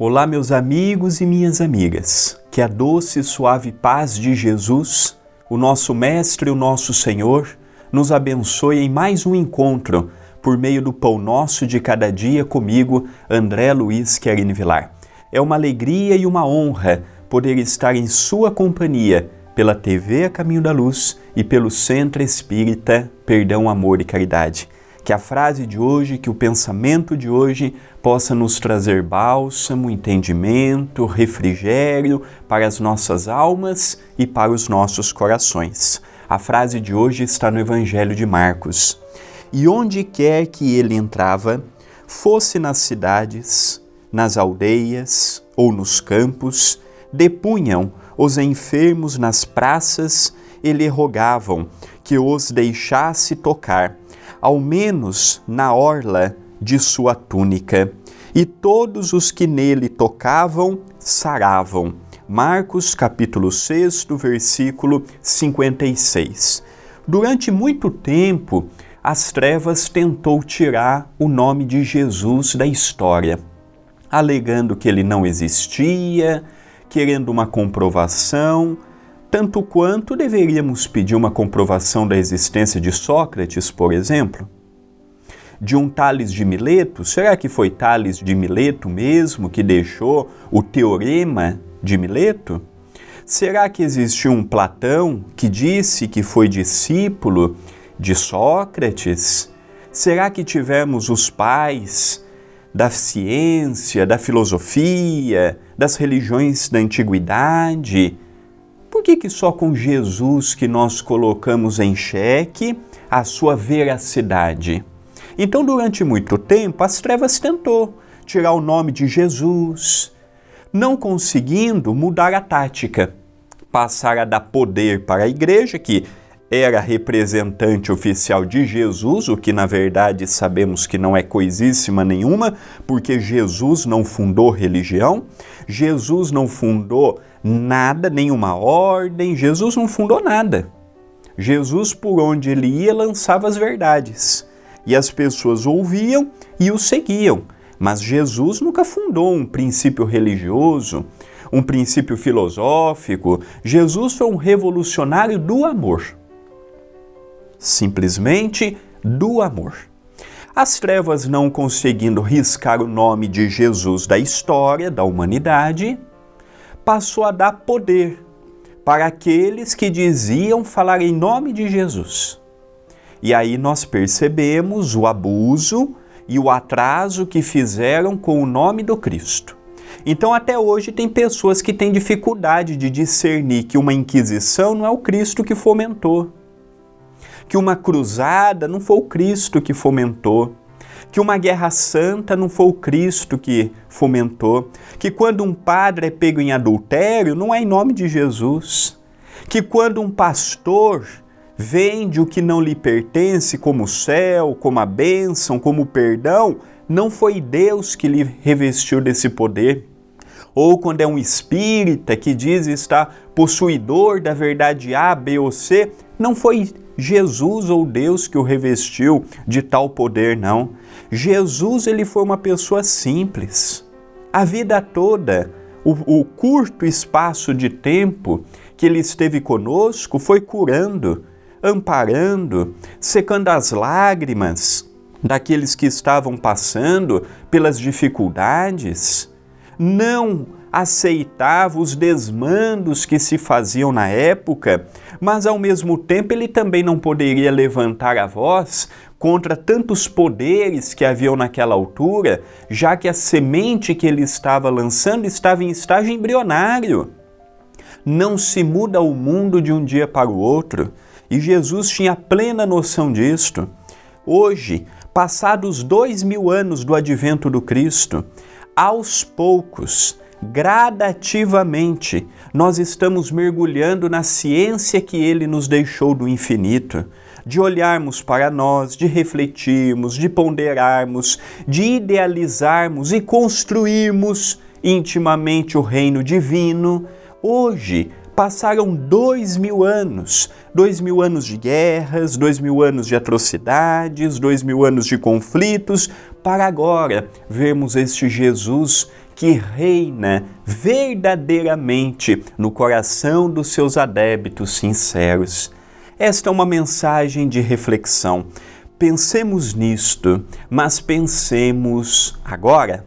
Olá, meus amigos e minhas amigas. Que a doce e suave paz de Jesus, o nosso Mestre e o nosso Senhor, nos abençoe em mais um encontro por meio do Pão Nosso de Cada Dia comigo, André Luiz Querini Vilar. É uma alegria e uma honra poder estar em sua companhia pela TV A Caminho da Luz e pelo Centro Espírita Perdão, Amor e Caridade. Que a frase de hoje, que o pensamento de hoje possa nos trazer bálsamo, entendimento, refrigério para as nossas almas e para os nossos corações. A frase de hoje está no Evangelho de Marcos. E onde quer que ele entrava, fosse nas cidades, nas aldeias ou nos campos, depunham os enfermos nas praças e lhe rogavam que os deixasse tocar ao menos na orla de sua túnica, e todos os que nele tocavam saravam. Marcos capítulo 6, versículo 56. Durante muito tempo, as trevas tentou tirar o nome de Jesus da história, alegando que ele não existia, querendo uma comprovação, tanto quanto deveríamos pedir uma comprovação da existência de Sócrates, por exemplo? De um Tales de Mileto? Será que foi Tales de Mileto mesmo que deixou o teorema de Mileto? Será que existiu um Platão que disse que foi discípulo de Sócrates? Será que tivemos os pais da ciência, da filosofia, das religiões da antiguidade? Que, que só com Jesus que nós colocamos em xeque a sua veracidade? Então, durante muito tempo, as trevas tentou tirar o nome de Jesus, não conseguindo mudar a tática, passar a dar poder para a igreja, que era representante oficial de Jesus, o que na verdade sabemos que não é coisíssima nenhuma, porque Jesus não fundou religião, Jesus não fundou nada, nenhuma ordem, Jesus não fundou nada. Jesus, por onde ele ia, lançava as verdades. E as pessoas ouviam e o seguiam. Mas Jesus nunca fundou um princípio religioso, um princípio filosófico. Jesus foi um revolucionário do amor simplesmente do amor. As trevas não conseguindo riscar o nome de Jesus da história da humanidade, passou a dar poder para aqueles que diziam falar em nome de Jesus. E aí nós percebemos o abuso e o atraso que fizeram com o nome do Cristo. Então, até hoje, tem pessoas que têm dificuldade de discernir que uma Inquisição não é o Cristo que fomentou que uma cruzada não foi o Cristo que fomentou, que uma guerra santa não foi o Cristo que fomentou, que quando um padre é pego em adultério não é em nome de Jesus, que quando um pastor vende o que não lhe pertence, como o céu, como a bênção, como o perdão, não foi Deus que lhe revestiu desse poder. Ou quando é um espírita que diz estar possuidor da verdade A, B ou C, não foi Jesus ou Deus que o revestiu de tal poder, não. Jesus ele foi uma pessoa simples. A vida toda, o, o curto espaço de tempo que ele esteve conosco foi curando, amparando, secando as lágrimas daqueles que estavam passando pelas dificuldades. Não aceitava os desmandos que se faziam na época, mas ao mesmo tempo ele também não poderia levantar a voz contra tantos poderes que haviam naquela altura, já que a semente que ele estava lançando estava em estágio embrionário. Não se muda o mundo de um dia para o outro, e Jesus tinha plena noção disto. Hoje, passados dois mil anos do advento do Cristo, aos poucos, gradativamente, nós estamos mergulhando na ciência que ele nos deixou do infinito, de olharmos para nós, de refletirmos, de ponderarmos, de idealizarmos e construirmos intimamente o reino divino. Hoje, passaram dois mil anos dois mil anos de guerras, dois mil anos de atrocidades, dois mil anos de conflitos, para agora vermos este Jesus que reina verdadeiramente no coração dos seus adébitos sinceros. Esta é uma mensagem de reflexão. Pensemos nisto, mas pensemos agora